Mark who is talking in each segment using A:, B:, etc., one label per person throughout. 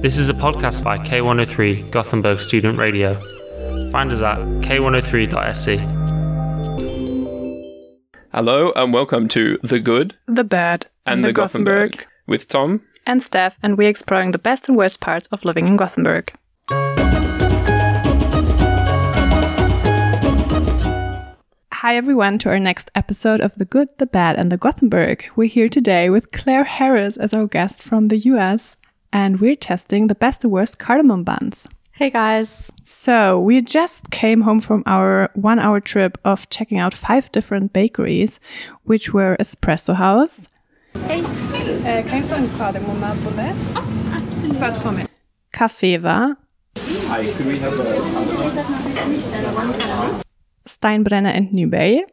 A: This is a podcast by K103 Gothenburg Student Radio. Find us at k103.se.
B: Hello and welcome to The Good
C: The Bad
B: and, the, Gothenburg. with Tom.
C: and Steph, and we're exploring the best and worst parts of living in Gothenburg. Hi everyone to our next episode of The Good, the Bad, and the Gothenburg. We're here today with Clare Harris as our guest from the US, and we're testing the best and worst cardamom buns.
D: Hey guys.
C: So we just came home from our one hour trip of checking out five different bakeries, which were Espresso House. Hey. Uh, kan jag få en kardemummabulle? Ja, oh, absolut. För att ta med. Cafeva. Steinbrenner and Nyberg.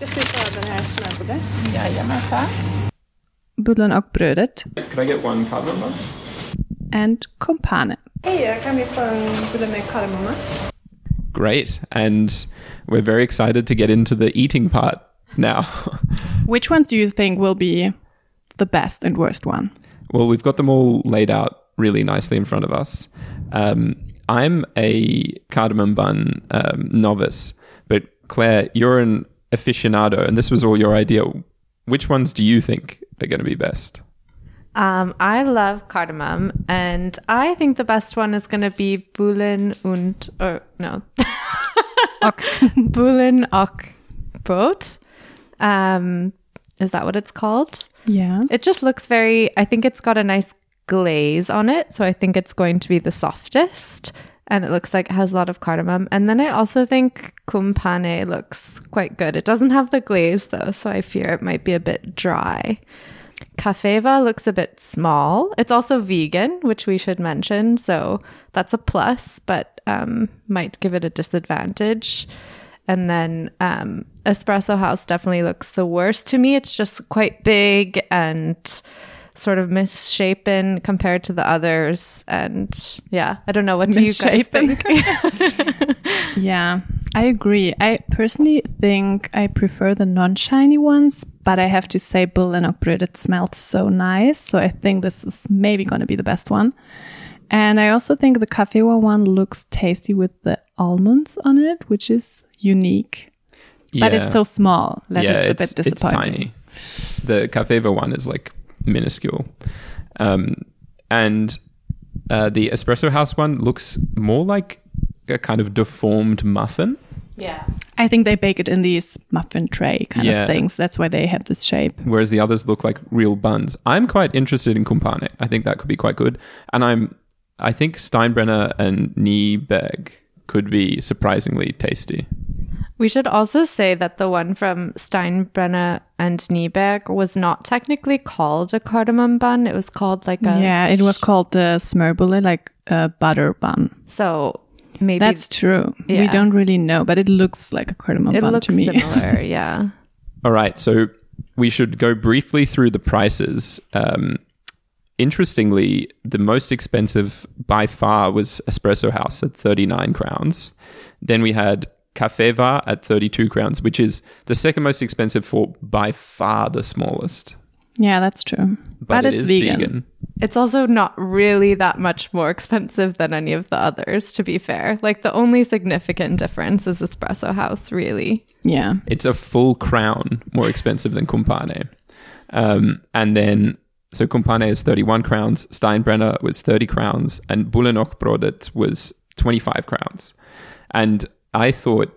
C: Jag ska ta den här smörbulle. Jajamensan. Bullen och brödet.
B: Can I get one cardamom?
C: And Compane. Hej, kan vi få en bulle med kardemumma?
B: Great. And we're very excited to get into the eating part now.
C: Which ones do you think will be the best and worst one?
B: well, we've got them all laid out really nicely in front of us. Um, I'm a cardamom bun um, novice, but Clare, you're an aficionado, and this was all your idea. Which ones do you think are going to be best?
D: Um, I love cardamom, and I think the best one is going to be Bullen und, or no, Bullen och Brot. Um, is that what it's called?
C: Yeah.
D: It just looks very, I think it's got a nice glaze on it. So I think it's going to be the softest. And it looks like it has a lot of cardamom. And then I also think kumpane looks quite good. It doesn't have the glaze though, so I fear it might be a bit dry. Cafeva looks a bit small. It's also vegan, which we should mention. So that's a plus, but um, might give it a disadvantage. And then um, Espresso House definitely looks the worst to me. It's just quite big and sort of misshapen compared to the others. And yeah, I don't know. What do you guys think?
C: Yeah, I agree. I personally think I prefer the non-shiny ones, but I have to say Bullen och it smells so nice. So I think this is maybe going to be the best one. And I also think the Cafeva one looks tasty with the almonds on it, which is unique. But it's so small that it's a bit disappointing.
B: tiny. The Cafeva one is like minuscule. Um, and uh, the Espresso House one looks more like a kind of deformed muffin.
D: yeah.
C: I think they bake it in these muffin tray kind
B: Yeah.
C: of things. That's why they have this shape.
B: whereas the others look like real buns. I'm quite interested in Kumpane. I think that could be quite good. And I'm I think Steinbrenner and Nyberg could be surprisingly tasty.
D: We should also say that the one from Steinbrenner and Nyberg was not technically called a cardamom bun. It was called like a.
C: yeah, it was called the smörbulle, like a butter bun.
D: So maybe
C: That's true. We don't really know, but it looks like a cardamom
D: it
C: bun
D: looks
C: to me.
D: similar. yeah.
B: All right, so we should go briefly through the prices. Um, interestingly, the most expensive by far was Espresso House at 39 crowns. Then we had Cafeva at 32 crowns, which is the second most expensive for by far the smallest.
C: yeah, that's true.
B: But,
C: But,
B: it
C: it's
B: is
C: vegan.
B: vegan.
D: It's also not really that much more expensive than any of the others, to be fair. Like the only significant difference is Espresso House, really.
C: Yeah.
B: It's a full crown more expensive than Kumpane. Um, and then, so Kumpane is 31 crowns, Steinbrenner was 30 crowns, and Bullen-och-brödet was 25 crowns. And I thought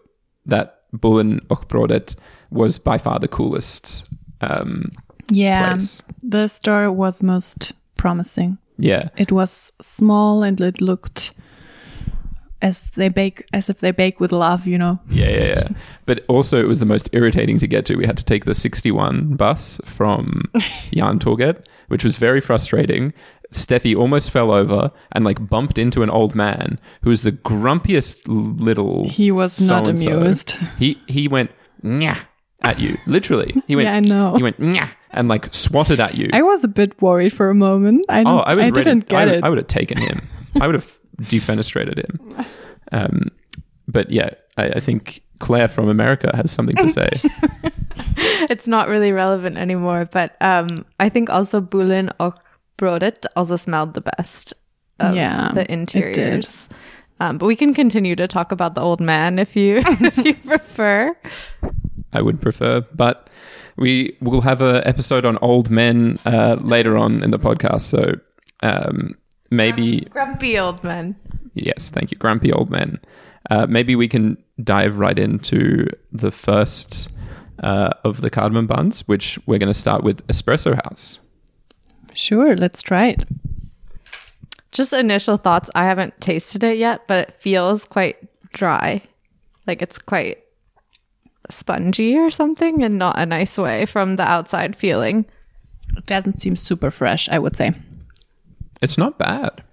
B: that Bullen-och-brödet was by far the coolest um,
C: Yeah.
B: place.
C: The store was most promising.
B: Yeah.
C: It was small and it looked as they bake as if they bake with love, you know.
B: Yeah, yeah, yeah. But also, it was the most irritating to get to. We had to take the 61 bus from Järntorget, which was very frustrating. Steffi almost fell over and like bumped into an old man who was the grumpiest little.
C: He was not
B: so-and-so.
C: amused.
B: He he went Nyah, at you, literally. He went.
C: Yeah, I know.
B: He went Nyah, and like swatted at you.
C: I was a bit worried for a moment. I,
B: oh, I was ready.
C: didn't get
B: I,
C: it.
B: I would have taken him. I would have defenestrated him. Um, but yeah, I, I think Clare from America has something to say.
D: it's not really relevant anymore. But um, I think also Bullen och Brödet also smelled the best. of
C: Yeah,
D: the interiors. Um, but we can continue to talk about the old man if you if you prefer.
B: I would prefer, but we will have a episode on old men uh, later on in the podcast. So um, maybe
D: Grumpy old men.
B: yes, thank you, grumpy old men. Uh, maybe we can dive right into the first uh, of the cardamom buns, which we're going to start with Espresso House.
C: Sure, let's try it.
D: Just initial thoughts. I haven't tasted it yet, but it feels quite dry. Like it's quite spongy or something, and not a nice way from the outside feeling.
C: It doesn't seem super fresh, I would say.
B: It's not bad.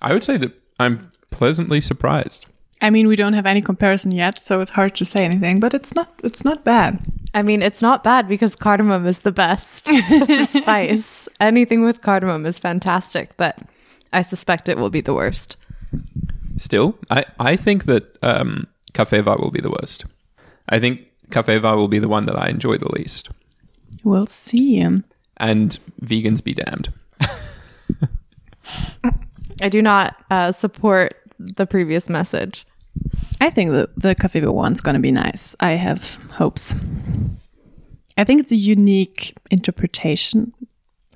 B: I would say that I'm pleasantly surprised.
C: I mean, we don't have any comparison yet, so it's hard to say anything, but it's not it's not bad.
D: I mean, it's not bad because cardamom is the best spice. Anything with cardamom is fantastic, but I suspect it will be the worst.
B: Still, I, I think that um, Cafeva will be the worst. I think Cafeva will be the one that I enjoy the least.
C: We'll see.
B: And vegans be damned.
D: I do not uh, support the previous message.
C: I think the the Cafeva one's gonna be nice. I have hopes. I think it's a unique interpretation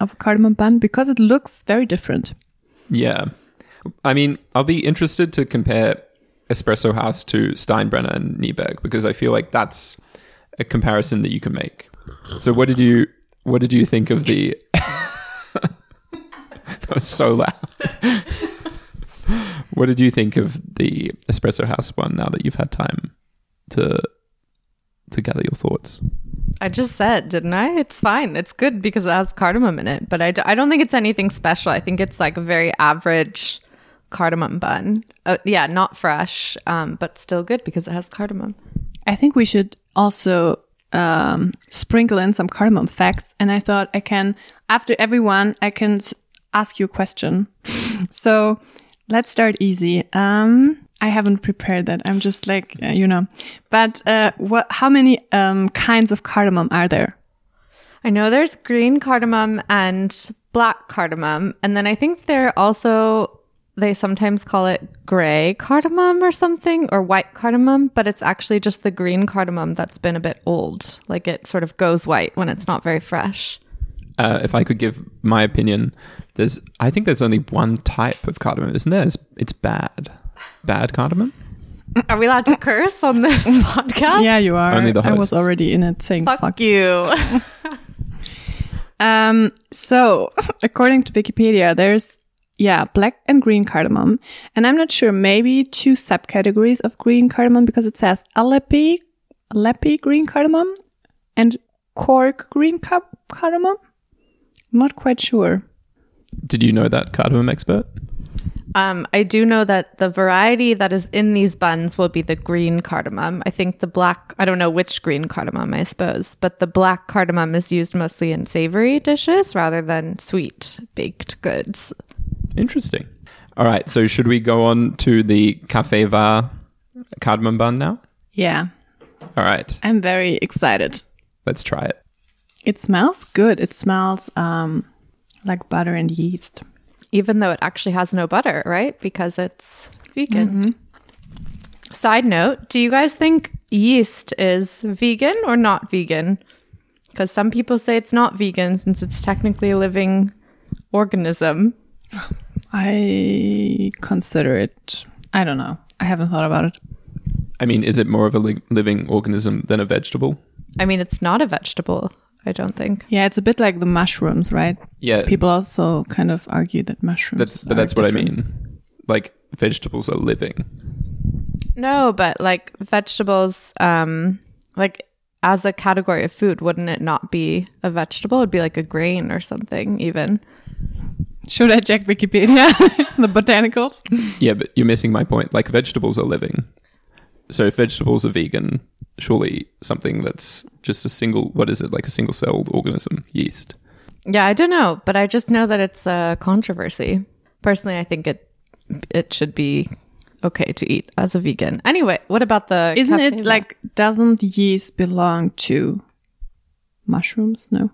C: of a cardamom bun because it looks very different.
B: Yeah. I mean, I'll be interested to compare Espresso House to Steinbrenner and Nyberg because I feel like that's a comparison that you can make. So what did you what did you think of the That was so loud. what did you think of the Espresso House one now that you've had time to to gather your thoughts?
D: I just said, didn't I? It's fine. It's good because it has cardamom in it, but I, d- I don't think it's anything special. I think it's like a very average cardamom bun. Uh, yeah, not fresh, um, but still good because it has cardamom.
C: I think we should also um, sprinkle in some cardamom facts. And I thought I can, after everyone, I can ask you a question. so let's start easy. Um, I haven't prepared that. I'm just like, uh, you know, but uh, what? How many um, kinds of cardamom are there?
D: I know there's green cardamom and black cardamom. And then I think they're also, they sometimes call it gray cardamom or something, or white cardamom, but it's actually just the green cardamom that's been a bit old. Like it sort of goes white when it's not very fresh.
B: Uh, if I could give my opinion, there's I think there's only one type of cardamom, isn't there? It's, it's bad. Bad cardamom?
D: Are we allowed to curse on this podcast?
C: Yeah, you are.
B: Only the
C: I was already in it saying
D: Fuck,
C: fuck.
D: you.
C: Um, so according to Wikipedia, there's yeah, black and green cardamom. And I'm not sure, maybe two subcategories of green cardamom because it says Alleppey, Alleppey green cardamom and Coorg green ca- cardamom. I'm not quite sure.
B: Did you know that cardamom expert?
D: Um, I do know that the variety that is in these buns will be the green cardamom. I think the black, I don't know which green cardamom, I suppose, but the black cardamom is used mostly in savory dishes rather than sweet baked goods.
B: Interesting. All right, so should we go on to the Cafeva cardamom bun now?
C: Yeah,
B: All right,
C: I'm very excited.
B: let's try it.
C: It smells good. It smells um, like butter and yeast.
D: even though it actually has no butter, right? Because it's vegan. Side note, do you guys think yeast is vegan or not vegan? Because some people say it's not vegan since it's technically a living organism.
C: I consider it. I don't know. I haven't thought about it.
B: I mean, is it more of a li- living organism than a vegetable?
D: I mean, it's not a vegetable, I don't think.
C: Yeah, it's a bit like the mushrooms, right?
B: Yeah,
C: People also kind of argue that mushrooms.
B: That's, but
C: are
B: that's what I mean. Like vegetables are living.
D: No, but like vegetables, um, like as a category of food, wouldn't it not be a vegetable? It'd be like a grain or something, even.
C: Should I check Wikipedia? the botanicals?
B: Yeah, but you're missing my point. Like vegetables are living. So if vegetables are vegan, surely something that's just a single what is it, like a single celled organism, yeast.
D: Yeah, I don't know, but I just know that it's a controversy. Personally, I think it it should be okay to eat as a vegan. Anyway, what about the
C: Isn't
D: cafe
C: it like, doesn't yeast belong to mushrooms? No.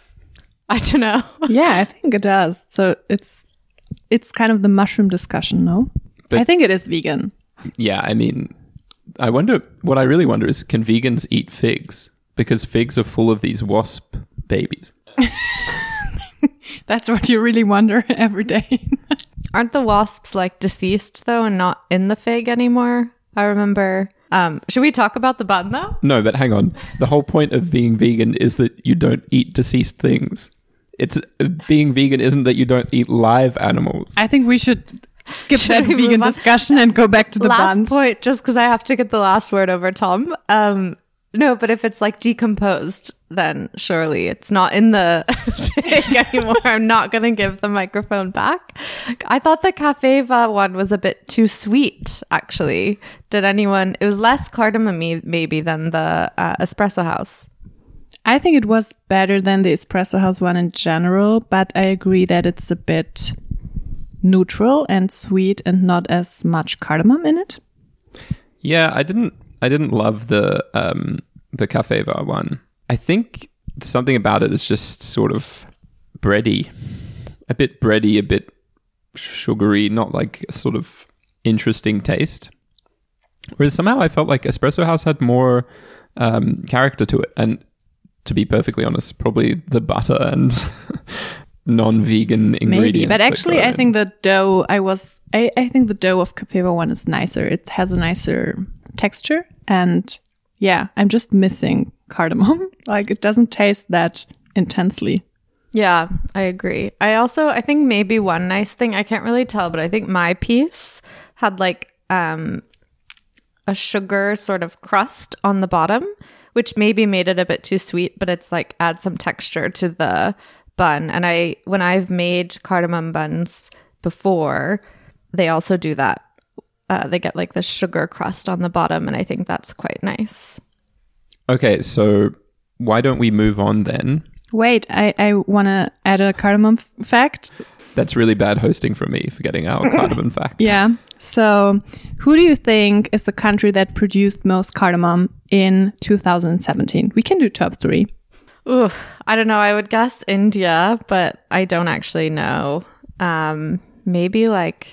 D: I don't know.
C: yeah, I think it does. So it's it's kind of the mushroom discussion, no?
B: But-
C: I think it is vegan.
B: Yeah, I mean, I wonder. What I really wonder is, can vegans eat figs? Because figs are full of these wasp babies.
C: That's what you really wonder every day.
D: Aren't the wasps like deceased though and not in the fig anymore? I remember. Um, should we talk about the bun though?
B: No, but hang on. The whole point of being vegan is that you don't eat deceased things. It's being vegan isn't that you don't eat live animals.
C: I think we should skip
D: Should
C: that vegan discussion and go back to the
D: last
C: buns.
D: point, just because I have to get the last word over, Tom. Um, no, but if it's like decomposed, then surely it's not in the fig anymore. I'm not going to give the microphone back. I thought the Cafeva one was a bit too sweet, actually. Did anyone, it was less cardamom maybe than the uh, Espresso House.
C: I think it was better than the Espresso House one in general, but I agree that it's a bit neutral and sweet and not as much cardamom in it.
B: Yeah, I didn't. I didn't love the um, the Cafe Bar one. I think something about it is just sort of bready, a bit bready, a bit sugary, not like a sort of interesting taste. Whereas somehow I felt like Espresso House had more um, character to it, and to be perfectly honest, probably the butter and non-vegan ingredients.
C: Maybe, but actually, I
B: in.
C: think the dough. I was. I, I think the dough of Cafeva one is nicer. It has a nicer texture, and yeah, I'm just missing cardamom. Like it doesn't taste that intensely.
D: Yeah, I agree. I also I think maybe one nice thing I can't really tell, but I think my piece had like um a sugar sort of crust on the bottom, which maybe made it a bit too sweet, but it's like add some texture to the bun. And I when I've made cardamom buns before, they also do that. Uh, they get like the sugar crust on the bottom, and I think that's quite nice.
B: Okay, so why don't we move on then?
C: Wait, I I want to add a cardamom f- fact.
B: That's really bad hosting from me, forgetting our cardamom fact.
C: Yeah. So, who do you think is the country that produced most cardamom in 2017? We can do top three.
D: Ooh, I don't know. I would guess India, but I don't actually know. Um, maybe like,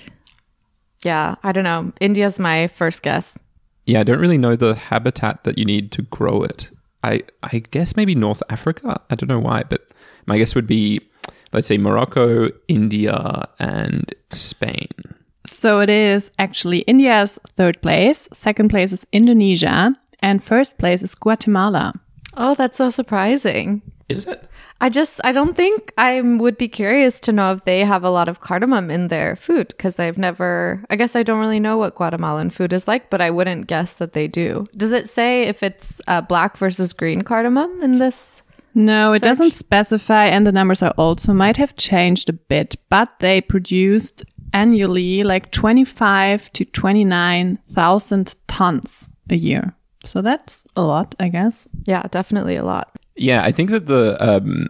D: yeah, I don't know. India's my first guess.
B: Yeah, I don't really know the habitat that you need to grow it. I I guess maybe North Africa. I don't know why, but my guess would be let's say Morocco, India, and Spain.
C: So it is actually India's third place, second place is Indonesia, and first place is Guatemala.
D: Oh, that's so surprising.
B: Is it?
D: I just, I don't think I would be curious to know if they have a lot of cardamom in their food because I've never, I guess I don't really know what Guatemalan food is like, but I wouldn't guess that they do. Does it say if it's uh, black versus green cardamom in this?
C: No, it
D: Search.
C: doesn't specify, and the numbers are also might have changed a bit, but they produced annually like 25 to 29,000 tons a year. So that's a lot, I guess.
D: Yeah, definitely a lot.
B: Yeah, I think that the um,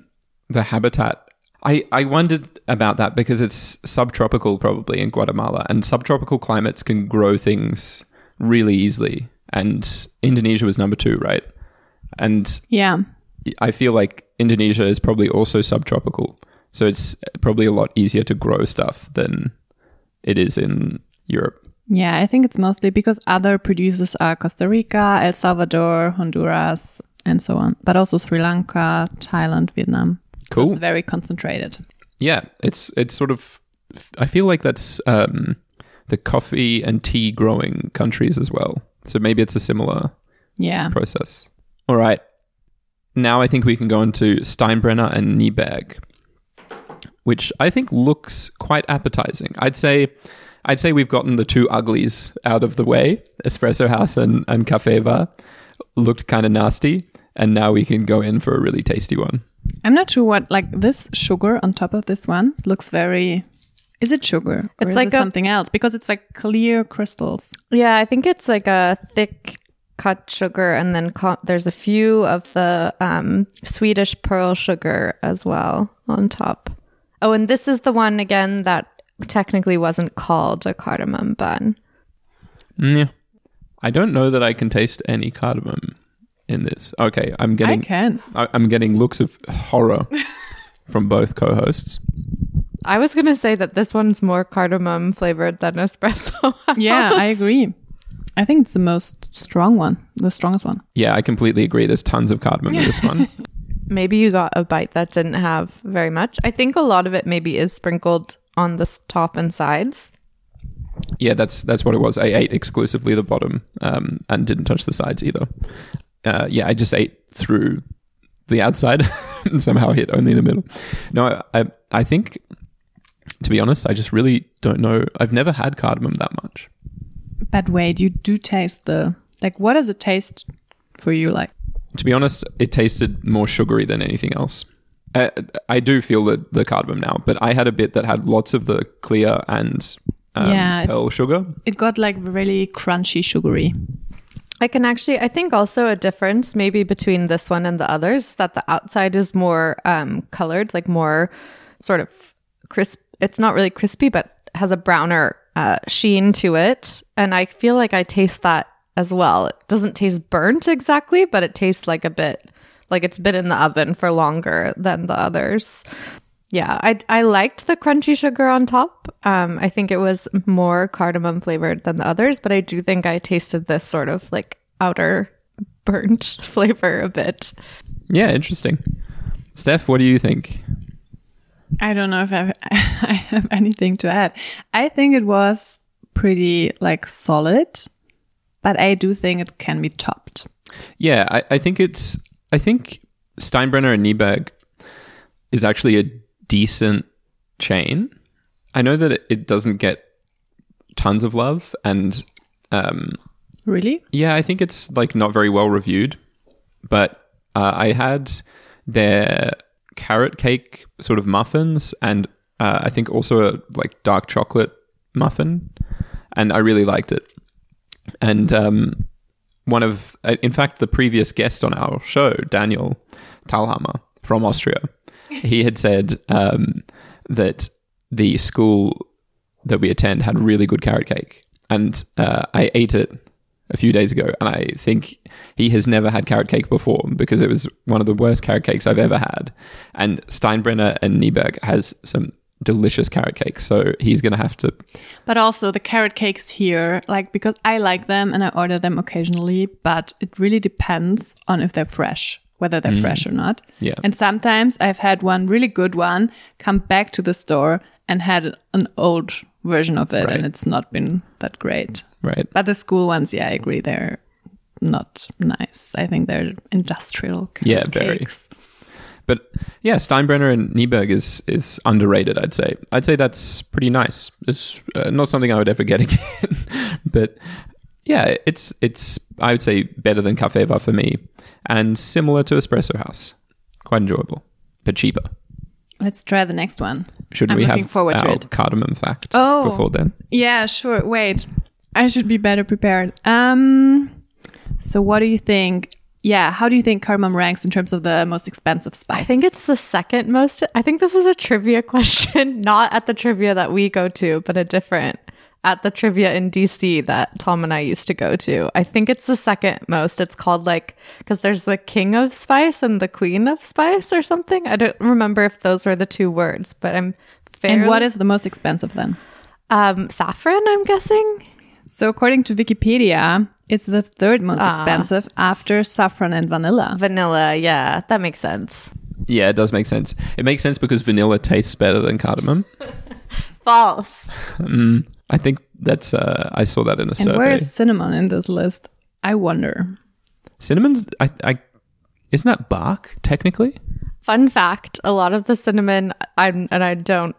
B: the habitat. I, I wondered about that because it's subtropical probably in Guatemala, and subtropical climates can grow things really easily. And Indonesia was number two, right? And
C: Yeah.
B: I feel like Indonesia is probably also subtropical, so it's probably a lot easier to grow stuff than it is in Europe.
C: Yeah, I think it's mostly because other producers are Costa Rica, El Salvador, Honduras, and so on, but also Sri Lanka, Thailand, Vietnam. So
B: Cool.
C: it's very concentrated.
B: Yeah, it's it's sort of. I feel like that's um, the coffee and tea growing countries as well. So maybe it's a similar
C: Yeah.
B: process. All right. Now I think we can go into Steinbrenner and Nyberg, which I think looks quite appetizing. I'd say I'd say we've gotten the two uglies out of the way. Espresso House and, and Cafeva looked kind of nasty. And now we can go in for a really tasty one.
C: I'm not sure what like this sugar on top of this one looks very. Is it sugar? Or
D: It's
C: is
D: like
C: it
D: a-
C: something else because it's like clear crystals.
D: Yeah, I think it's like a thick cut sugar, and then co- there's a few of the um, Swedish pearl sugar as well on top. Oh, and this is the one again that technically wasn't called a cardamom bun.
B: Mm, Yeah. I don't know that I can taste any cardamom in this. Okay, I'm getting
C: I can.
B: I, I'm getting looks of horror from both co-hosts.
D: I was gonna say that this one's more cardamom flavored than espresso.
C: Yeah, I agree. I think it's the most strong one, the strongest one.
B: Yeah, I completely agree. There's tons of cardamom in this one.
D: Maybe you got a bite that didn't have very much. I think a lot of it maybe is sprinkled on the top and sides.
B: Yeah, that's that's what it was. I ate exclusively the bottom um, and didn't touch the sides either. Uh, yeah, I just ate through the outside and somehow hit only the middle. No, I I think to be honest, I just really don't know. I've never had cardamom that much.
C: But wait, you do taste the like. What does it taste for you like?
B: To be honest, it tasted more sugary than anything else. I, I do feel the, the cardamom now, but I had a bit that had lots of the clear and um,
C: Yeah,
B: pearl sugar.
C: It got like really crunchy, sugary.
D: I can actually, I think also a difference maybe between this one and the others that the outside is more um, colored, like more sort of crisp. It's not really crispy, but has a browner uh, sheen to it. And I feel like I taste that as well. It doesn't taste burnt exactly, but it tastes like a bit like it's been in the oven for longer than the others. Yeah, I I liked the crunchy sugar on top. Um, I think it was more cardamom flavored than the others, but I do think I tasted this sort of like outer burnt flavor a bit.
B: Yeah, interesting. Steph, what do you think?
C: I don't know if I have, I have anything to add. I think it was pretty like solid, but I do think it can be topped.
B: Yeah, I, I think it's. I think Steinbrenner and Nyberg is actually a decent chain. I know that it, doesn't get tons of love, and um,
C: Really?
B: yeah, I think it's like not very well reviewed. But uh, I had their carrot cake sort of muffins, and uh, I think also a like dark chocolate muffin, and I really liked it. And um, one of, uh, in fact, the previous guest on our show, Daniel Talhammer from Austria, he had said um, that the school that we attend had really good carrot cake, and uh, I ate it a few days ago, and I think he has never had carrot cake before because it was one of the worst carrot cakes I've ever had. And Steinbrenner and Nyberg has some delicious carrot cake, so he's gonna have to.
C: But also the carrot cakes here, like because I like them and I order them occasionally, but it really depends on if they're fresh, whether they're mm. fresh or not.
B: Yeah.
C: And sometimes I've had one really good one, come back to the store and had an old version of it
B: Right.
C: and it's not been that great.
B: Right.
C: But the school ones, yeah, I agree, they're not nice. I think they're industrial
B: Yeah, very.
C: cakes.
B: But yeah, Steinbrenner and Nyberg is is underrated. I'd say. I'd say that's pretty nice. It's uh, not something I would ever get again, but yeah, it's it's I would say better than Cafeva for me, and similar to Espresso House. Quite enjoyable, but cheaper.
C: Let's try the next one.
B: Shouldn't
C: I'm
B: we have
C: forward to
B: our cardamom fact
C: Oh.
B: before then?
C: Yeah, sure. Wait. I should be better prepared. Um so what do you think? Yeah, how do you think cardamom ranks in terms of the most expensive spice?
D: I think it's the second most. I think this is a trivia question, not at the trivia that we go to, but a different at the trivia in DC that Tom and I used to go to. I think it's the second most. It's called like because there's the king of spice and the queen of spice or something. I don't remember if those were the two words, but I'm fairly,
C: And what is the most expensive then?
D: um saffron? I'm guessing.
C: So according to Wikipedia, it's the third most
D: Ah.
C: expensive after saffron and vanilla.
D: Vanilla, yeah, that makes sense.
B: Yeah, it does make sense. It makes sense because vanilla tastes better than cardamom.
D: False.
B: Mm, I think that's. Uh, I saw that in a
C: And
B: survey.
C: where is cinnamon in this list? I wonder.
B: Cinnamon's. I, I. Isn't that bark technically?
D: Fun fact: a lot of the cinnamon, I'm and I don't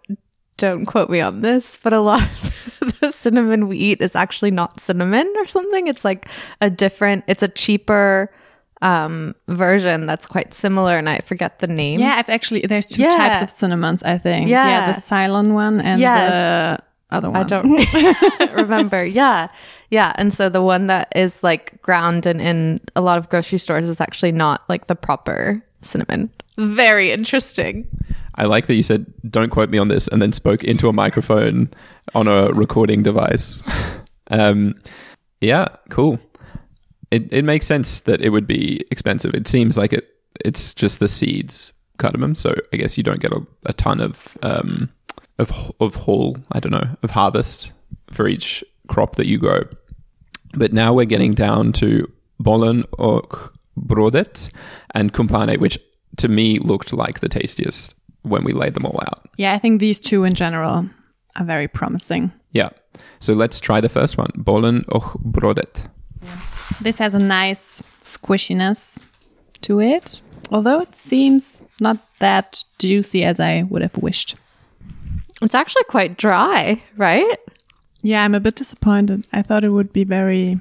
D: don't quote me on this, but a lot of the cinnamon we eat is actually not cinnamon or something. It's like a different. It's a cheaper um version that's quite similar, and I forget the name.
C: Yeah, I've actually there's two
D: Yeah.
C: types of cinnamons, I think.
D: Yeah.
C: Yeah, the Ceylon one and
D: Yes.
C: the other one.
D: I don't remember. Yeah. Yeah. And so the one that is like ground and in a lot of grocery stores is actually not like the proper cinnamon. Very interesting.
B: I like that you said, "Don't quote me on this," and then spoke into a microphone on a recording device. um, yeah, cool. It it makes sense that it would be expensive. It seems like it. It's just the seeds cardamom, so I guess you don't get a, a ton of um, of of haul. I don't know of harvest for each crop that you grow. But now we're getting down to bollen och brödet and kumpane, which to me looked like the tastiest when we laid them all out.
C: Yeah, I think these two in general are very promising.
B: Yeah. So let's try the first one, bollen och brödet.
C: This has a nice squishiness to it, although it seems not that juicy as I would have wished.
D: It's actually quite dry, right?
C: Yeah, I'm a bit disappointed. I thought it would be very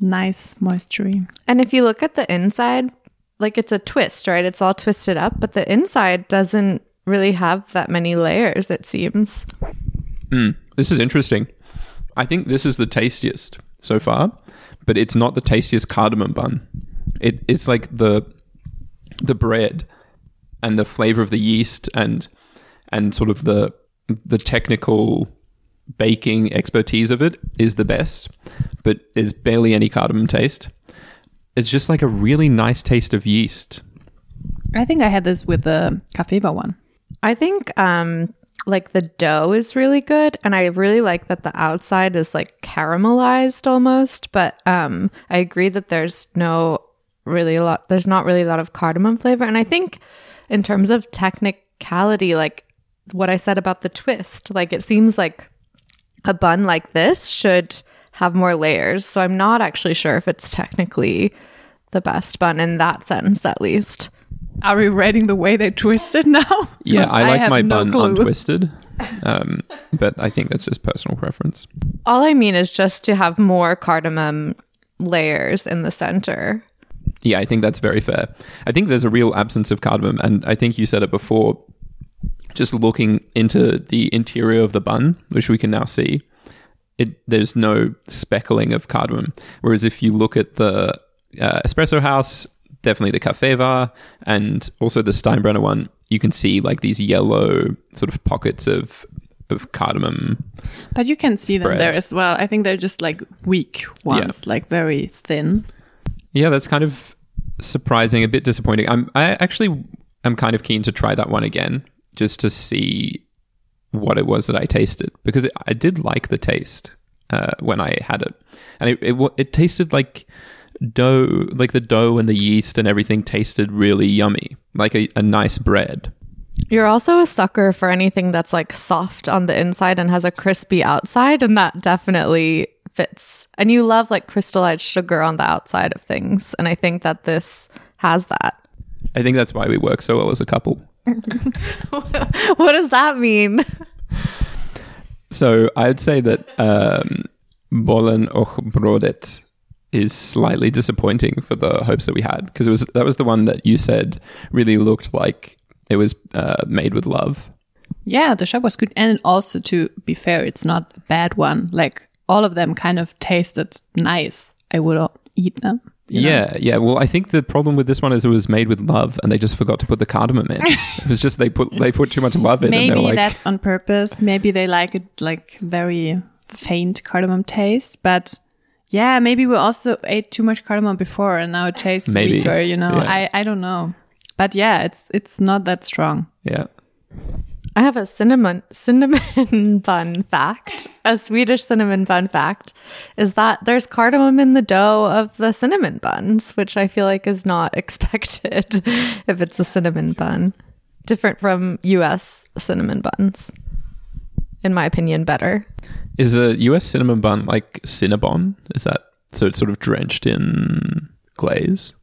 C: nice, moistury.
D: And if you look at the inside, like it's a twist, right? It's all twisted up, but the inside doesn't really have that many layers, it seems. Hmm.
B: This is interesting. I think this is the tastiest so far, but it's not the tastiest cardamom bun. It, it's like the the bread and the flavor of the yeast and and sort of the the technical baking expertise of it is the best, but there's barely any cardamom taste. It's just like a really nice taste of yeast.
C: I think I had this with the Cafeva one.
D: I think um like the dough is really good and I really like that the outside is like caramelized almost, but um I agree that there's no really a lot there's not really a lot of cardamom flavor and I think in terms of technicality like what I said about the twist, like it seems like a bun like this should have more layers. So I'm not actually sure if it's technically the best bun in that sense at least.
C: Are we rating the way they twisted now?
B: yeah, I like
C: have
B: my
C: no
B: bun
C: clue.
B: untwisted, um, but I think that's just personal preference.
D: All I mean is just to have more cardamom layers in the center.
B: Yeah, I think that's very fair. I think there's a real absence of cardamom, and I think you said it before. Just looking into the interior of the bun, which we can now see, it there's no speckling of cardamom. Whereas if you look at the uh, espresso house, definitely the Cafeva, and also the Steinbrenner one, you can see like these yellow sort of pockets of of cardamom.
C: But you can see them there as well. I think they're just like weak ones, like very thin.
B: Yeah, that's kind of surprising, a bit disappointing. I'm I actually am kind of keen to try that one again just to see what it was that I tasted because it, I did like the taste uh, when I had it, and it, it it tasted like dough, like the dough and the yeast and everything tasted really yummy, like a, a nice bread.
D: You're also a sucker for anything that's like soft on the inside and has a crispy outside, and that definitely fits. And you love like crystallized sugar on the outside of things, and I think that this has that.
B: I think that's why we work so well as a couple.
D: what does that mean?
B: So I'd say that um, Bollen och Brödet is slightly disappointing for the hopes that we had because it was that was the one that you said really looked like it was uh, made with love.
C: Yeah, the shop was good. And also, to be fair, it's not a bad one. Like all of them kind of tasted nice. I would eat them. you know?
B: Yeah, yeah. Well, I think the problem with this one is it was made with love, and they just forgot to put the cardamom in. it was just they put they put too much love in, and
C: Maybe
B: like,
C: that's on purpose. Maybe they like it like very faint cardamom taste. But yeah, maybe we also ate too much cardamom before and now it tastes
B: Maybe.
C: weaker, you know.
B: Yeah.
C: I, I don't know. But yeah, it's it's not that strong.
B: yeah.
D: I have a cinnamon cinnamon bun fact. A Swedish cinnamon bun fact is that there's cardamom in the dough of the cinnamon buns, which I feel like is not expected if it's a cinnamon bun. Different from US cinnamon buns. In my opinion, better.
B: Is a U.S. cinnamon bun like Cinnabon? Is that so? It's sort of drenched in glaze.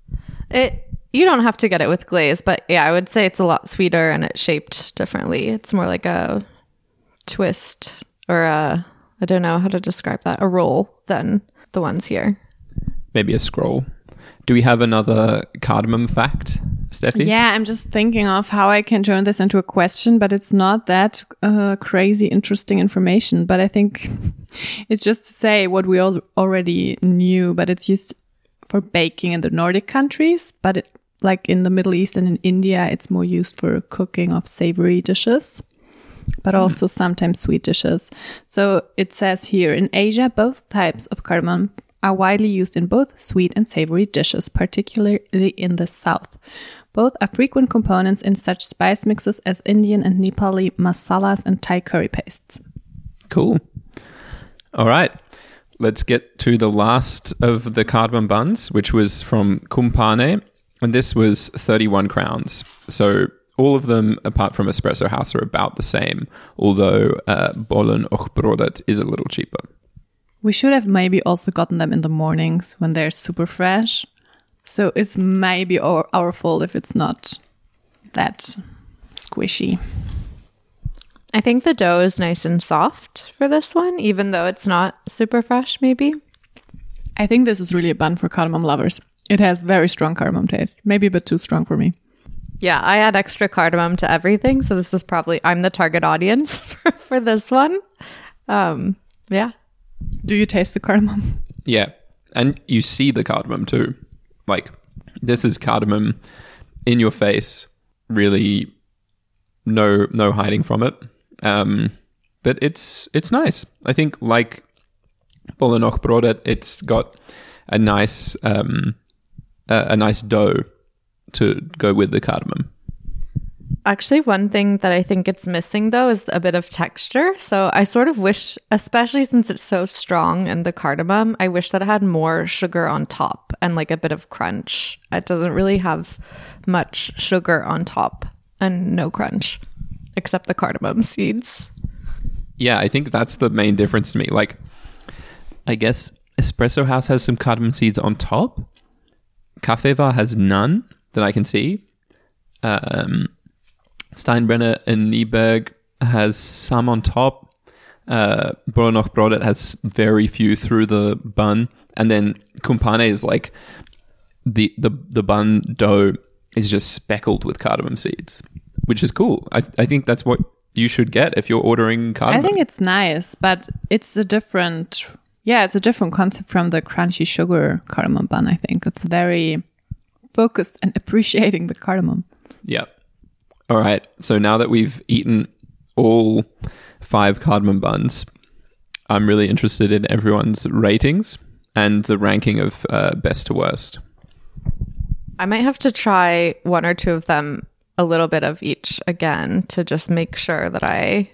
D: It you don't have to get it with glaze, but yeah, I would say it's a lot sweeter and it's shaped differently. It's more like a twist or a I don't know how to describe that, a roll than the ones here.
B: Maybe a scroll. Do we have another cardamom fact, Steffi?
C: Yeah, I'm just thinking of how I can turn this into a question, but it's not that uh, crazy interesting information. But I think it's just to say what we all already knew, but it's used for baking in the Nordic countries, but it, like in the Middle East and in India, it's more used for cooking of savory dishes, but also sometimes sweet dishes. So it says here in Asia, both types of cardamom are widely used in both sweet and savory dishes, particularly in the south. Both are frequent components in such spice mixes as Indian and Nepali masalas and Thai curry pastes.
B: Cool. All right. Let's get to the last of the cardamom buns, which was from Kumpane. And this was 31 crowns. So all of them, apart from Espresso House, are about the same, although uh, Bollen och Brödet is a little cheaper.
C: We should have maybe also gotten them in the mornings when they're super fresh. So it's maybe our, our fault if it's not that squishy.
D: I think the dough is nice and soft for this one, even though it's not super fresh, maybe.
C: I think this is really a bun for cardamom lovers. It has very strong cardamom taste, maybe a bit too strong for me.
D: Yeah, I add extra cardamom to everything, so this is probably I'm the target audience for, for this one. Um, yeah.
C: Do you taste the cardamom?
B: Yeah. And you see the cardamom too. Like, this is cardamom in your face, really no no hiding from it. Um, but it's it's nice. I think like Bollen och Brödet, it's got a nice um, a, a nice dough to go with the cardamom.
D: Actually, one thing that I think it's missing though is a bit of texture. So I sort of wish, especially since it's so strong and the cardamom, I wish that it had more sugar on top and like a bit of crunch. It doesn't really have much sugar on top and no crunch except the cardamom seeds.
B: Yeah, I think that's the main difference to me. Like, I guess Espresso House has some cardamom seeds on top. Kaffeebar has none that I can see. Um, Steinbrenner and Nyberg has some on top. Uh, Bollen Brödet has very few through the bun, and then Kumpane is like the the the bun dough is just speckled with cardamom seeds, which is cool. I I think that's what you should get if you're ordering cardamom.
C: I think it's nice, but it's a different, yeah, it's a different concept from the crunchy sugar cardamom bun. I think it's very focused and appreciating the cardamom.
B: Yeah. All right. So now that we've eaten all five cardamom buns, I'm really interested in everyone's ratings and the ranking of uh, best to worst.
D: I might have to try one or two of them, a little bit of each again to just make sure that I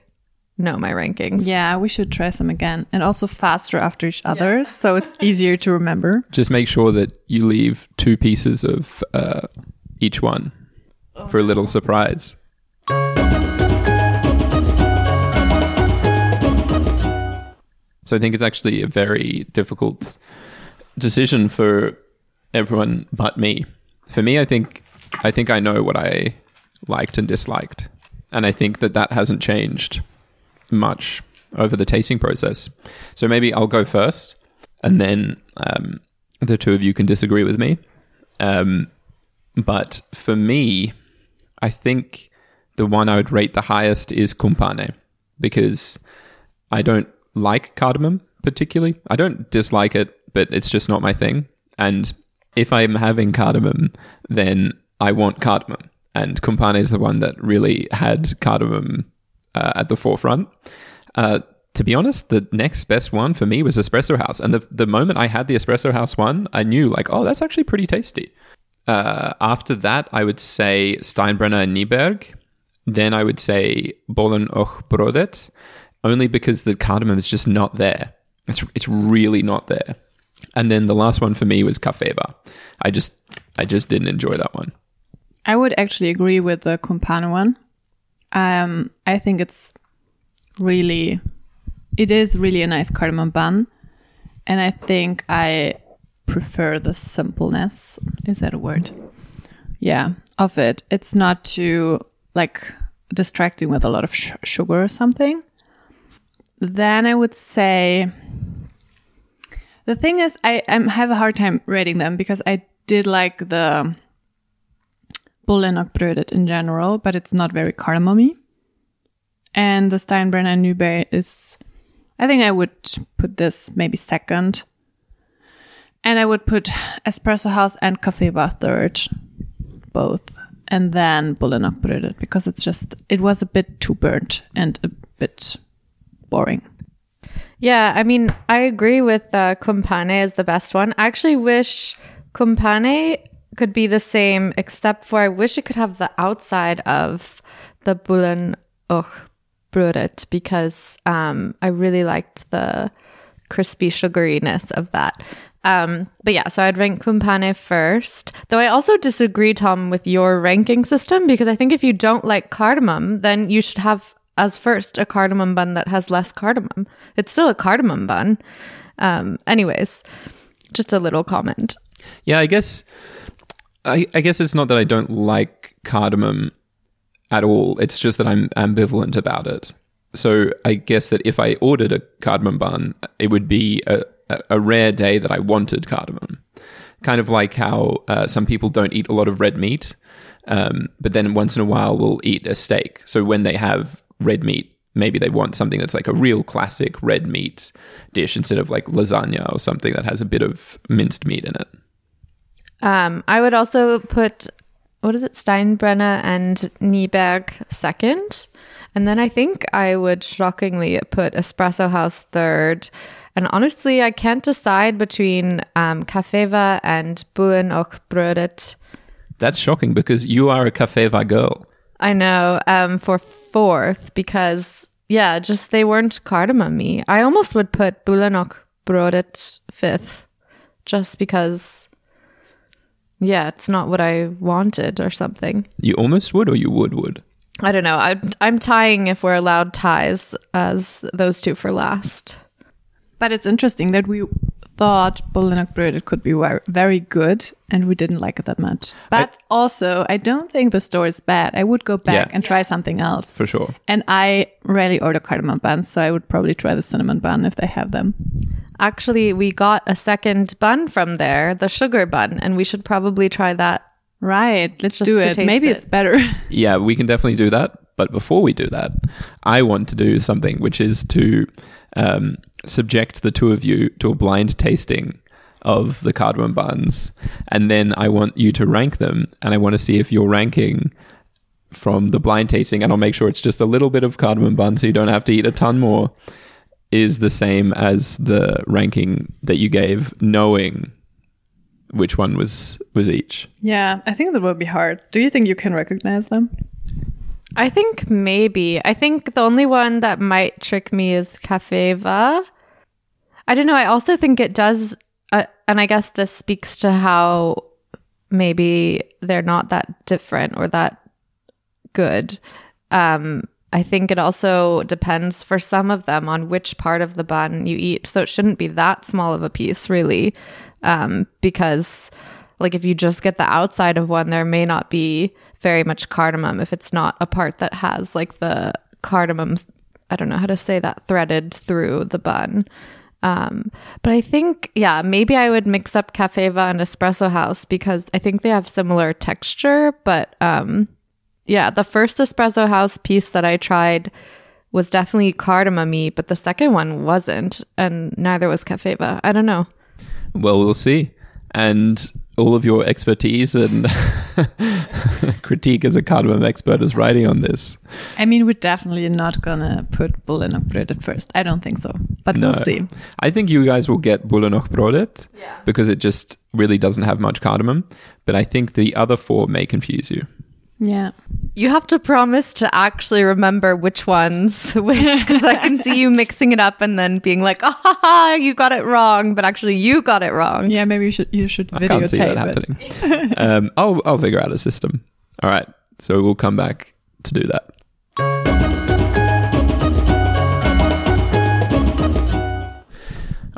D: know my rankings.
C: Yeah, we should try some again and also faster after each other so it's easier to remember.
B: Just make sure that you leave two pieces of uh, each one for a little surprise. So I think it's actually a very difficult decision for everyone but me. For me, I think I think I know what I liked and disliked, and I think that that hasn't changed much over the tasting process. So maybe I'll go first, and then um, the two of you can disagree with me. Um, but for me, I think the one I would rate the highest is Kumpane because I don't like cardamom particularly. I don't dislike it, but it's just not my thing. And if I'm having cardamom, then I want cardamom. And Kumpane is the one that really had cardamom uh, at the forefront. Uh, to be honest, the next best one for me was Espresso House. And the, the moment I had the Espresso House one, I knew, like, oh, that's actually pretty tasty. Uh, after that, I would say Steinbrenner and Nyberg. Then I would say Bollen och Brödet, only because the cardamom is just not there. It's, it's really not there. And then the last one for me was Kaffeebar. I just I just didn't enjoy that one.
C: I would actually agree with the Kumpane one. Um, I think it's really, it is really a nice cardamom bun, and I think I prefer the simpleness. Is that a word? Yeah, of it. It's not too like distracting with a lot of sh- sugar or something. Then I would say the thing is, I, I have a hard time rating them because I did like the och in general, but it's not very cardamomy. And the Steinbrenner Nübe is, I think I would put this maybe second. And I would put Espresso House and Kaffeebar third, both. And then Bollen och Brödet because it's just, it was a bit too burnt and a bit boring.
D: Yeah, I mean, I agree with uh, Kumpane as the best one. I actually wish Kumpane could be the same, except for I wish it could have the outside of the Bullen och brödet because um, I really liked the crispy sugariness of that. Um, but yeah, so I'd rank Kumpane first. Though I also disagree, Tom, with your ranking system because I think if you don't like cardamom, then you should have as first a cardamom bun that has less cardamom. It's still a cardamom bun. Um, anyways, just a little comment.
B: Yeah, I guess I, I guess it's not that I don't like cardamom at all. It's just that I'm ambivalent about it. So I guess that if I ordered a cardamom bun, it would be a, a, rare day that I wanted cardamom. Kind of like how uh, some people don't eat a lot of red meat, um, but then once in a while will eat a steak. So when they have red meat, maybe they want something that's like a real classic red meat dish instead of like lasagna or something that has a bit of minced meat in it.
D: Um, I would also put what is it, Steinbrenner and Nyberg second, and then I think I would shockingly put Espresso House third. And honestly, I can't decide between um, Cafeva and Bullen och Brödet.
B: That's shocking because you are a Cafeva girl.
D: I know um, for fourth because yeah, just they weren't cardamom me. I almost would put Bullen och Brödet fifth, just because. Yeah, it's not what I wanted or something.
B: You almost would, or you would would.
D: I don't know. I, I'm tying if we're allowed ties as those two for last.
C: But it's interesting that we thought Bullen och Brödet could be very good and we didn't like it that much. But also, I don't think the store is bad. I would go back
B: Yeah.
C: and try something else.
B: For sure.
C: And I rarely order cardamom buns, so I would probably try the cinnamon bun if they have them.
D: Actually, we got a second bun from there, the sugar bun, and we should probably try that.
C: Right, let's
D: Just
C: do it. Maybe
D: it.
C: it's better.
B: Yeah, we can definitely do that. But before we do that, I want to do something which is to um, subject the two of you to a blind tasting of the cardamom buns. And then I want you to rank them. And I want to see if your ranking from the blind tasting, and I'll make sure it's just a little bit of cardamom bun so you don't have to eat a ton more, is the same as the ranking that you gave, knowing which one was was each.
C: yeah, I think that will be hard. Do you think you can recognize them?
D: I think maybe. I think the only one that might trick me is Cafeva. I don't know. I also think it does, uh, and I guess this speaks to how maybe they're not that different or that good. Um, I think it also depends for some of them on which part of the bun you eat. So it shouldn't be that small of a piece, really, um, because like if you just get the outside of one, there may not be very much cardamom if it's not a part that has like the cardamom. I don't know how to say that threaded through the bun. Um, but I think, yeah, maybe I would mix up Cafeva and Espresso House because I think they have similar texture. But um, yeah, the first Espresso House piece that I tried was definitely cardamom but the second one wasn't. And neither was Cafeva. I don't know.
B: Well, we'll see. And all of your expertise and critique as a cardamom expert is writing on this.
C: I mean, we're definitely not gonna put Bullen och Brödet first. I don't think so, but
B: No.
C: we'll see.
B: I think you guys will get Bullen och Brödet because it just really doesn't have much cardamom. But I think the other four may confuse you.
C: Yeah.
D: You have to promise to actually remember which ones, which, because I can see you mixing it up and then being like, ah, ha, ha, you got it wrong, but actually you got it wrong.
C: Yeah, maybe you should you should
B: I can't see that
C: it.
B: happening. um, I'll, I'll figure out a system. All right. So we'll come back to do that.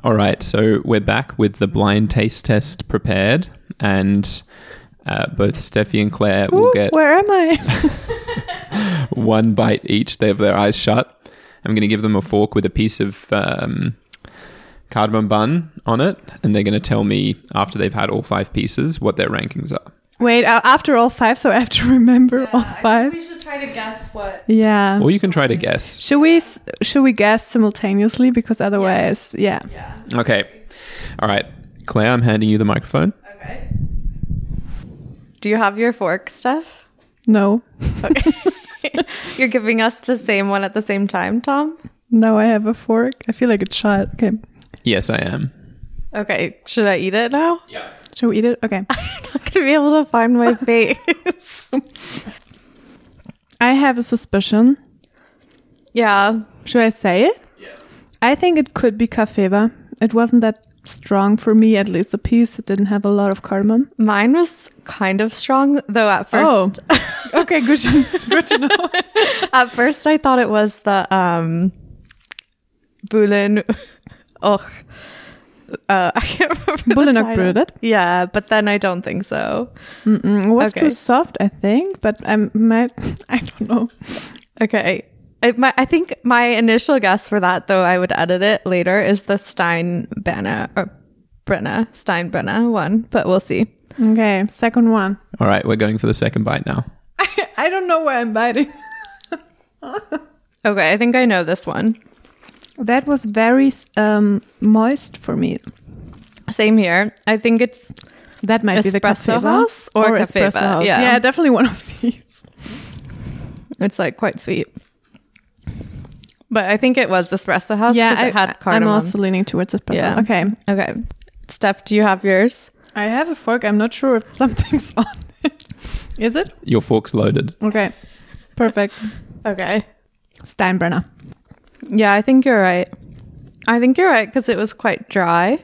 B: All right. So we're back with the blind taste test prepared. And uh, both Steffi and Clare will
C: Ooh,
B: get
C: where am I?
B: one bite each. They have their eyes shut. I'm going to give them a fork with a piece of um, cardamom bun on it, and they're going to tell me after they've had all five pieces what their rankings are.
C: Wait, uh, after all five, so I have to remember all five.
D: we should try to guess what.
C: Yeah.
B: Or you can try to guess.
C: Should we should we guess simultaneously because otherwise, yeah. yeah.
B: Okay. All right. Clare, I'm handing you the microphone.
D: Okay. Do you have your fork, Steph?
C: No. Okay.
D: You're giving us the same one at the same time, Tom?
C: No, I have a fork. I feel like a child. Okay.
B: Yes, I am.
D: Okay. Should I eat it now?
B: Yeah.
C: Should we eat it? Okay.
D: I'm not gonna be able to find my face.
C: I have a suspicion.
D: yeah.
C: Should I say it? Yeah. I think it could be cafeva. It wasn't that strong for me, at least the piece. It didn't have a lot of cardamom.
D: Mine was kind of strong though at first.
C: Oh. okay, good. To, good to know.
D: At first I thought it was the um Bulin Oh uh, I can't remember. Yeah, but then I don't think so.
C: Mm-mm, it was
D: Okay.
C: too soft, I think, but I might. I don't know.
D: Okay. It, my, I think my initial guess for that, though, I would edit it later, is the Steinbrenner or Brenna Steinbrenner one, but we'll see.
C: Okay, second one.
B: All right, we're going for the second bite now.
C: I don't know where I'm biting.
D: Okay, I think I know this one.
C: That was very um, moist for me.
D: Same here. I think it's
C: That might be the
D: Espresso House or
C: espresso
D: Cafeva,
C: house.
D: yeah.
C: yeah, definitely one of these.
D: it's like quite sweet. But I think it was Espresso House
C: yeah,
D: because
C: I,
D: it had
C: I'm also leaning towards espresso.
D: Yeah.
C: Okay,
D: Okay. Steph, do you have yours?
C: I have a fork. I'm not sure if something's on it. Is it?
B: Your fork's loaded.
C: Okay, perfect.
D: Okay.
C: Steinbrenner.
D: Yeah, I think you're right. I think you're right because it was quite dry.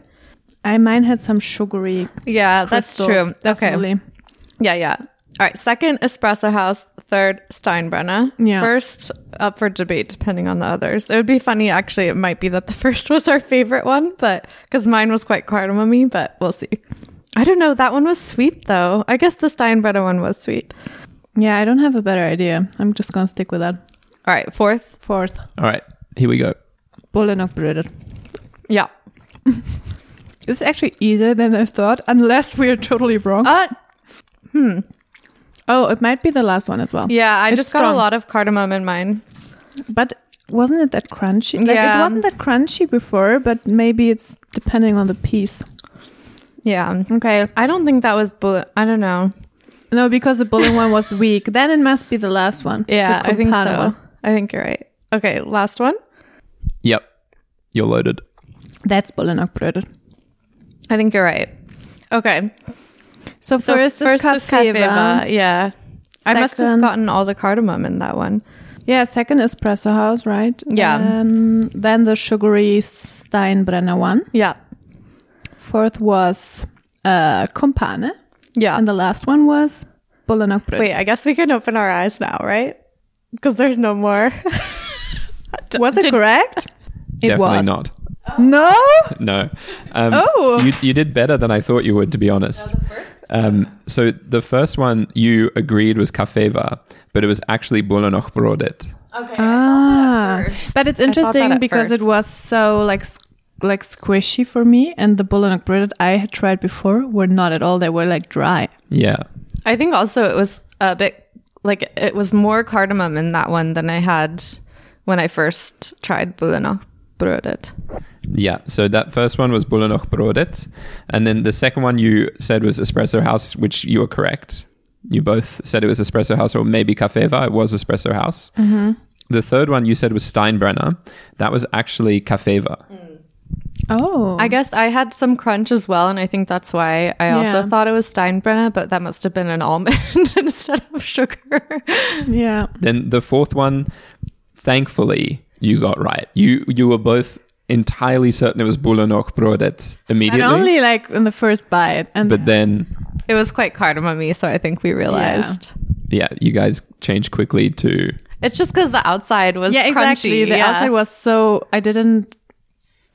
C: I mine had some sugary.
D: Yeah, that's
C: crystals,
D: true. Okay.
C: Definitely.
D: Yeah, yeah. All right. Second, Espresso House. Third, Steinbrenner.
C: Yeah.
D: First, up for debate, depending on the others. It would be funny, actually. It might be that the first was our favorite one, but because mine was quite cardamomy, but we'll see. I don't know. That one was sweet, though. I guess the Steinbrenner one was sweet.
C: Yeah, I don't have a better idea. I'm just gonna stick with that.
D: All right. Fourth.
C: Fourth,
B: All right, here we go.
C: Bullen och
D: Yeah.
C: It's actually easier than I thought, unless we're totally wrong.
D: Uh,
C: oh, it might be the last one as well.
D: yeah, I
C: It's
D: just got a lot of cardamom in mine.
C: But wasn't it that crunchy? Like
D: Yeah.
C: it wasn't that crunchy before, but maybe it's depending on the piece.
D: Yeah.
C: Okay.
D: I don't think that was bullet. I don't know.
C: No, because the bullet one was weak. Then it must be the last one.
D: Yeah, I think so.
C: one.
D: I think you're right. Okay, last one.
B: Yep, you're loaded.
C: That's Bullen och Brödet.
D: I think you're right. Okay.
C: So,
D: So
C: first,
D: first,
C: is
D: is
C: Cafeva.
D: Cafeva. Yeah. I must have gotten all the cardamom in that one.
C: Yeah, second espresso house, right?
D: Yeah.
C: And then the sugary Steinbrenner one.
D: Yeah.
C: Fourth was uh, Kumpane.
D: Yeah.
C: And the last one was Bullen och Brödet.
D: Wait, I guess we can open our eyes now, right? Because there's no more.
C: was it correct? It
B: Definitely
C: was.
B: not.
C: No?
B: No. Um,
C: Oh.
B: You, you did better than I thought you would, to be honest. Um, so the first one you agreed was Cafeva, but it was actually Bullen och Brödet.
D: Okay.
C: Ah, but it's
D: I that
C: interesting
D: at
C: because it was so like like squishy for me, and the Bullen och Brödet I had tried before were not at all. They were like dry.
B: Yeah.
D: I think also it was a bit like it was more cardamom in that one than I had when I first tried Bullen och Brödet.
B: Yeah. So that first one was Bullen och Brödet. And then the second one you said was Espresso House, which you were correct. You both said it was Espresso House or maybe Cafeva. It was Espresso House. Mm-hmm. The third one you said was Steinbrenner. That was actually Cafeva. Mm.
C: Oh,
D: I guess I had some crunch as well, and I think that's why I also thought it was Steinbrenner, but that must have been an almond instead of sugar.
C: yeah.
B: Then the fourth one, thankfully, you got right. You you were both entirely certain it was Bullen och Brödet
C: And
B: immediately.
C: And only like in the first bite, and
B: but then
D: It was quite cardamomy, so I think we realized.
B: yeah, you guys changed quickly to
D: It's just because the outside was
C: yeah, exactly.
D: crunchy.
C: The
D: yeah.
C: outside was so I didn't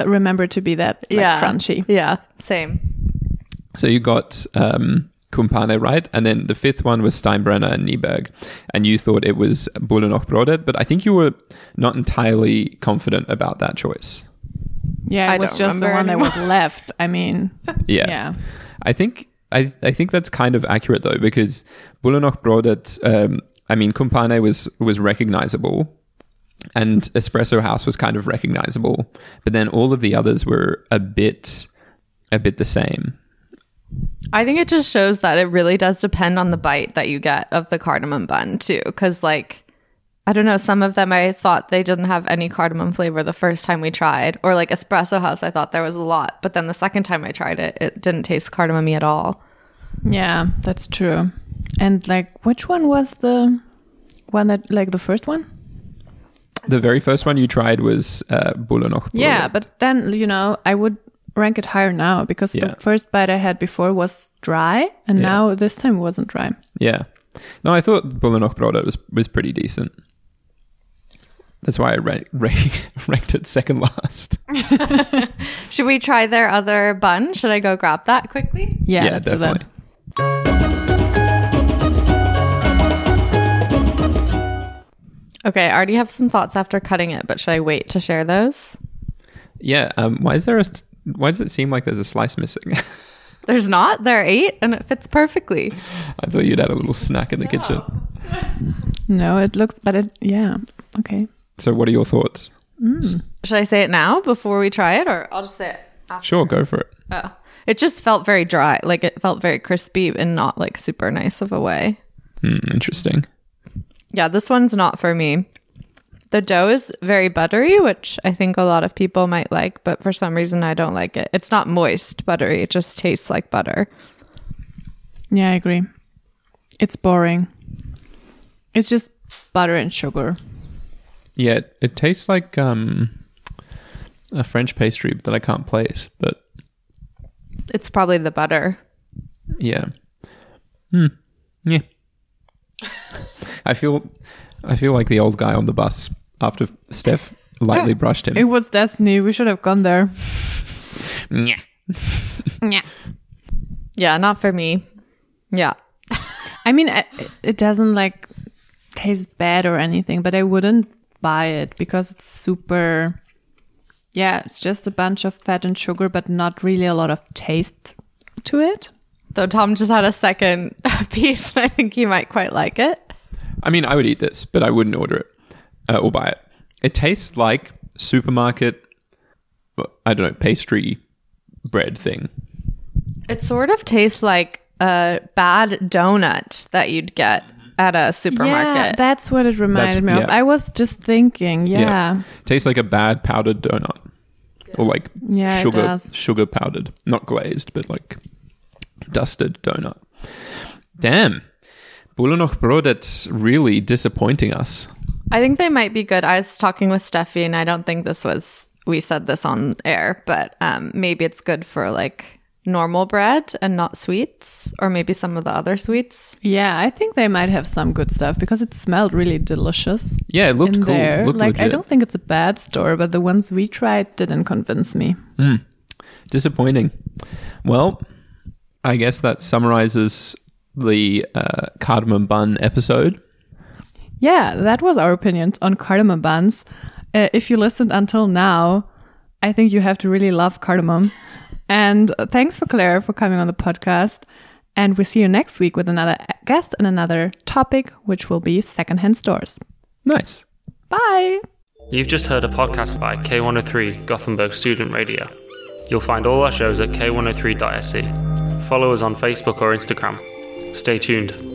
C: remember to be that like,
D: yeah.
C: crunchy.
D: Yeah, same.
B: So you got um, Kumpane right, and then the fifth one was Steinbrenner and Nyberg, and you thought it was Bullen och Brödet, but I think you were not entirely confident about that choice.
C: Yeah, it
D: I
C: was just the
D: remember
C: one that was left. I mean,
B: Yeah,
C: yeah.
B: I think I I think that's kind of accurate though because Bullen och Brödet, um, I mean Kumpane was was recognizable, and Espresso House was kind of recognizable, but then all of the others were a bit a bit the same.
D: I think it just shows that it really does depend on the bite that you get of the cardamom bun too, because like I don't know. Some of them I thought they didn't have any cardamom flavor the first time we tried, or like Espresso House, I thought there was a lot, but then the second time I tried it, it didn't taste cardamomy at all.
C: Yeah, that's true. And like, which one was the one that like the first one?
B: The very first one you tried was uh, Bulle.
C: Yeah, but then you know I would rank it higher now because
B: Yeah.
C: the first bite I had before was dry, and
B: Yeah.
C: now this time it wasn't dry.
B: Yeah. No, I thought Bullen och Brödet was was pretty decent. That's why I rank, rank, ranked it second last.
D: Should we try their other bun? Should I go grab that quickly?
C: Yeah,
B: Yeah,
C: let's
B: definitely.
D: Okay, I already have some thoughts after cutting it, but should I wait to share those?
B: Yeah. Um, why is there a why does it seem like there's a slice missing?
D: There's not. There are eight, and it fits perfectly.
B: I thought you'd had a little snack in the kitchen.
C: No, it looks, but it yeah, okay.
B: So, what are your thoughts?
D: Should I say it now before we try it, or I'll just say it after?
B: Sure, go for it.
D: Oh. It just felt very dry. Like it felt very crispy and not like super nice of a way.
B: Hmm, interesting.
D: Yeah, this one's not for me. The dough is very buttery, which I think a lot of people might like, but for some reason I don't like it. It's not moist buttery, it just tastes like butter.
C: Yeah, I agree. It's boring. It's just butter and sugar.
B: Yeah, it, it tastes like um, a French pastry that I can't place, but
D: It's probably the butter.
B: yeah. Hmm. Yeah. I feel I feel like the old guy on the bus after Steph lightly brushed him.
C: It was destiny. We should have gone there.
B: Yeah.
C: Yeah.
D: Yeah, not for me. Yeah.
C: I mean, I- it doesn't like taste bad or anything, but I wouldn't buy it because it's super. Yeah, it's just a bunch of fat and sugar, but not really a lot of taste to it.
D: Though Tom just had a second piece, and I think he might quite like it.
B: I mean, I would eat this, but I wouldn't order it uh, or buy it. It tastes like supermarket, I don't know, pastry bread thing.
D: It sort of tastes like a bad donut that you'd get at a supermarket.
C: Yeah,
D: supermarket.
C: that's what it reminded me of. I was just thinking, yeah.
B: Tastes like a bad powdered donut. Or like
C: Yeah,
B: sugar sugar powdered. Not glazed, but like dusted donut. Damn. Bullen och that's really disappointing us.
D: I think they might be good. I was talking with Steffi, and I don't think this was we said this on air, but um, maybe it's good for like normal bread and not sweets, or maybe some of the other sweets.
C: Yeah, I think they might have some good stuff because it smelled really delicious
B: Yeah, it looked
C: in
B: cool.
C: there.
B: Looked
C: like, I don't think it's a bad store, but the ones we tried didn't convince me.
B: Disappointing. Well, I guess that summarizes the uh, cardamom bun episode.
C: Yeah, that was our opinions on cardamom buns. Uh, if you listened until now, I think you have to really love cardamom. And thanks for Clare for coming on the podcast. And we'll see you next week with another guest and another topic, which will be secondhand stores.
B: Nice.
C: Bye.
A: You've just heard a podcast by K103 Gothenburg Student Radio. You'll find all our shows at k103.se. Follow us on Facebook or Instagram. Stay tuned.